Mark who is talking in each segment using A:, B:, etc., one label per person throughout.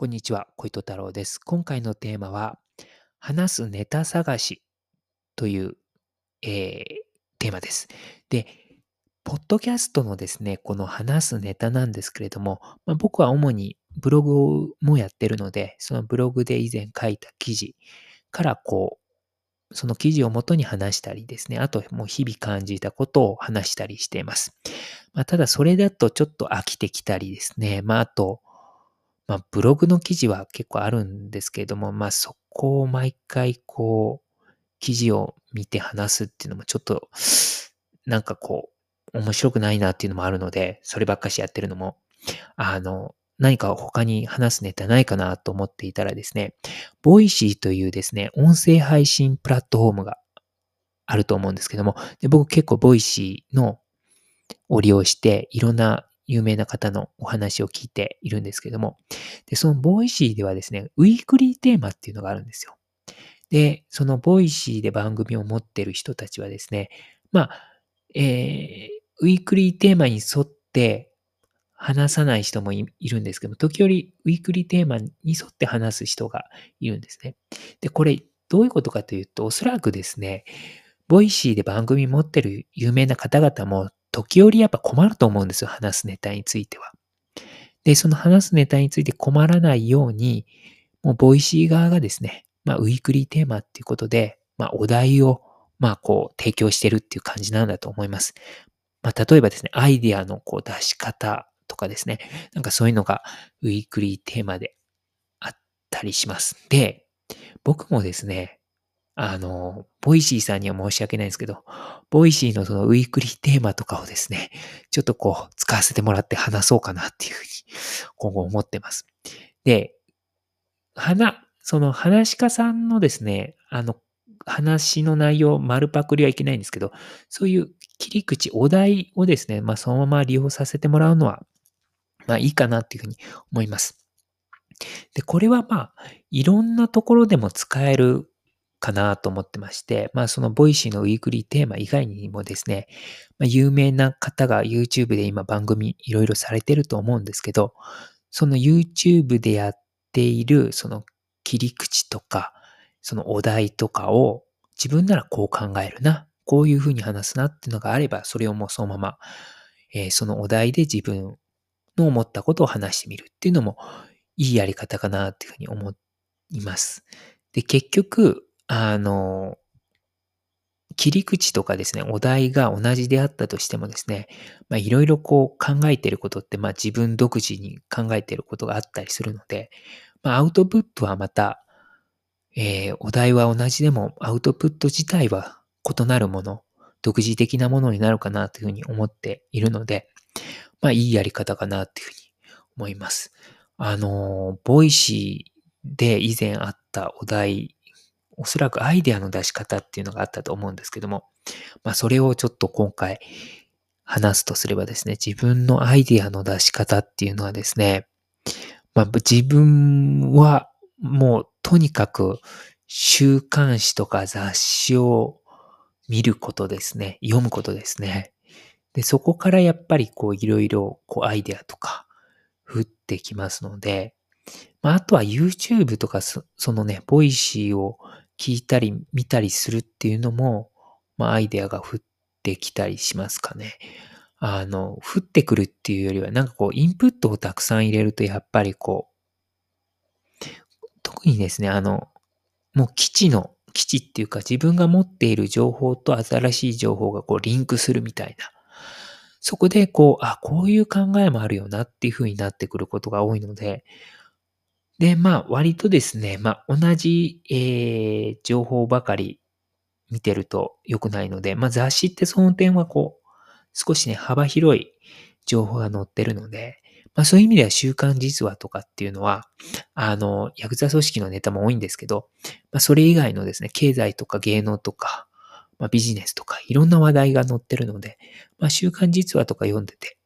A: こんにちは、小糸太郎です。今回のテーマは、話すネタ探しという、えー、テーマです。で、ポッドキャストのですね、この話すネタなんですけれども、まあ、僕は主にブログもやってるので、そのブログで以前書いた記事からこう、その記事をもとに話したりですね、あともう日々感じたことを話したりしています。まあ、ただそれだとちょっと飽きてきたりですね、まああと、まあ、ブログの記事は結構あるんですけれども、まあ、そこを毎回こう、記事を見て話すっていうのもちょっと、なんかこう、面白くないなっていうのもあるので、そればっかしやってるのも、あの、何か他に話すネタないかなと思っていたらですね、ボイシーというですね、音声配信プラットフォームがあると思うんですけども、で僕結構ボイシーのを利用して、いろんな有名な方のお話を聞いているんですけども、で、そのボイシーではですね、ウィークリーテーマっていうのがあるんですよ。で、そのボイシーで番組を持ってる人たちはですね、まあ、えー、ウィークリーテーマに沿って話さない人もいるんですけども、時折ウィークリーテーマに沿って話す人がいるんですね。で、これどういうことかというと、おそらくですね、ボイシーで番組持ってる有名な方々も時折やっぱ困ると思うんですよ、話すネタについては。で、その話すネタについて困らないように、もうボイシー側がですね、まあ、ウィークリーテーマっていうことで、まあ、お題を、まあ、こう、提供してるっていう感じなんだと思います。まあ、例えばですね、アイディアのこう出し方とかですね、なんかそういうのがウィークリーテーマであったりします。で、僕もですね、あの、ボイシーさんには申し訳ないんですけど、ボイシーのそのウィークリーテーマとかをですね、ちょっとこう、使わせてもらって話そうかなっていうふうに、今後思ってます。で、話、その話し家さんのですね、あの、話の内容、丸パクリはいけないんですけど、そういう切り口、お題をですね、まあそのまま利用させてもらうのは、まあいいかなっていうふうに思います。で、これはまあ、いろんなところでも使えるかなと思ってまして、まあそのボイシーのウィークリーテーマ以外にもですね、まあ、有名な方が YouTube で今番組いろいろされてると思うんですけど、その YouTube でやっているその切り口とか、そのお題とかを自分ならこう考えるな、こういうふうに話すなっていうのがあれば、それをもうそのまま、えー、そのお題で自分の思ったことを話してみるっていうのもいいやり方かなっていうふうに思います。で、結局、あの、切り口とかですね、お題が同じであったとしてもですね、まあいろいろこう考えてることって、まあ自分独自に考えてることがあったりするので、まあアウトプットはまた、えー、お題は同じでもアウトプット自体は異なるもの、独自的なものになるかなというふうに思っているので、まあいいやり方かなというふうに思います。あの、ボイシーで以前あったお題おそらくアイデアの出し方っていうのがあったと思うんですけども、まあそれをちょっと今回話すとすればですね、自分のアイデアの出し方っていうのはですね、まあ自分はもうとにかく週刊誌とか雑誌を見ることですね。読むことですね。で、そこからやっぱりこういろいろこうアイデアとか降ってきますので、まああとは YouTube とかそのね、ボイシーを聞いたり見たりするっていうのも、まあアイデアが降ってきたりしますかね。あの、降ってくるっていうよりは、なんかこう、インプットをたくさん入れると、やっぱりこう、特にですね、あの、もう基地の、基地っていうか自分が持っている情報と新しい情報がこうリンクするみたいな。そこでこう、あ、こういう考えもあるよなっていう風になってくることが多いので、で、まあ、割とですね、まあ、同じ、えー、情報ばかり見てると良くないので、まあ、雑誌ってその点はこう、少しね、幅広い情報が載ってるので、まあ、そういう意味では週刊実話とかっていうのは、あの、ヤクザ組織のネタも多いんですけど、まあ、それ以外のですね、経済とか芸能とか、まあ、ビジネスとか、いろんな話題が載ってるので、まあ、週刊実話とか読んでて、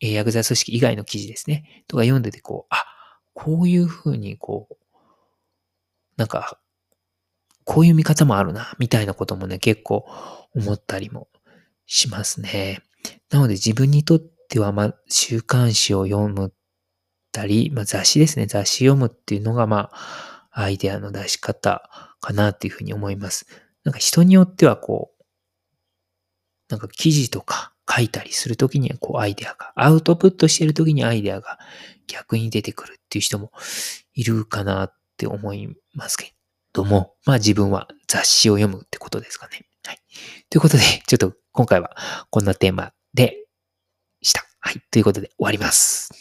A: えー、ヤクザ組織以外の記事ですね、とか読んでて、こう、あ、こういうふうにこう、なんか、こういう見方もあるな、みたいなこともね、結構思ったりもしますね。なので自分にとっては、まあ、週刊誌を読むたり、まあ、雑誌ですね。雑誌読むっていうのが、まあ、アイデアの出し方かなっていうふうに思います。なんか人によってはこう、なんか記事とか書いたりするときにはこうアイデアが、アウトプットしてるときにアイデアが逆に出てくるっていう人もいるかなって思いますけども、まあ自分は雑誌を読むってことですかね。はい。ということで、ちょっと今回はこんなテーマでした。はい。ということで終わります。